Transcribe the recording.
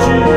ti.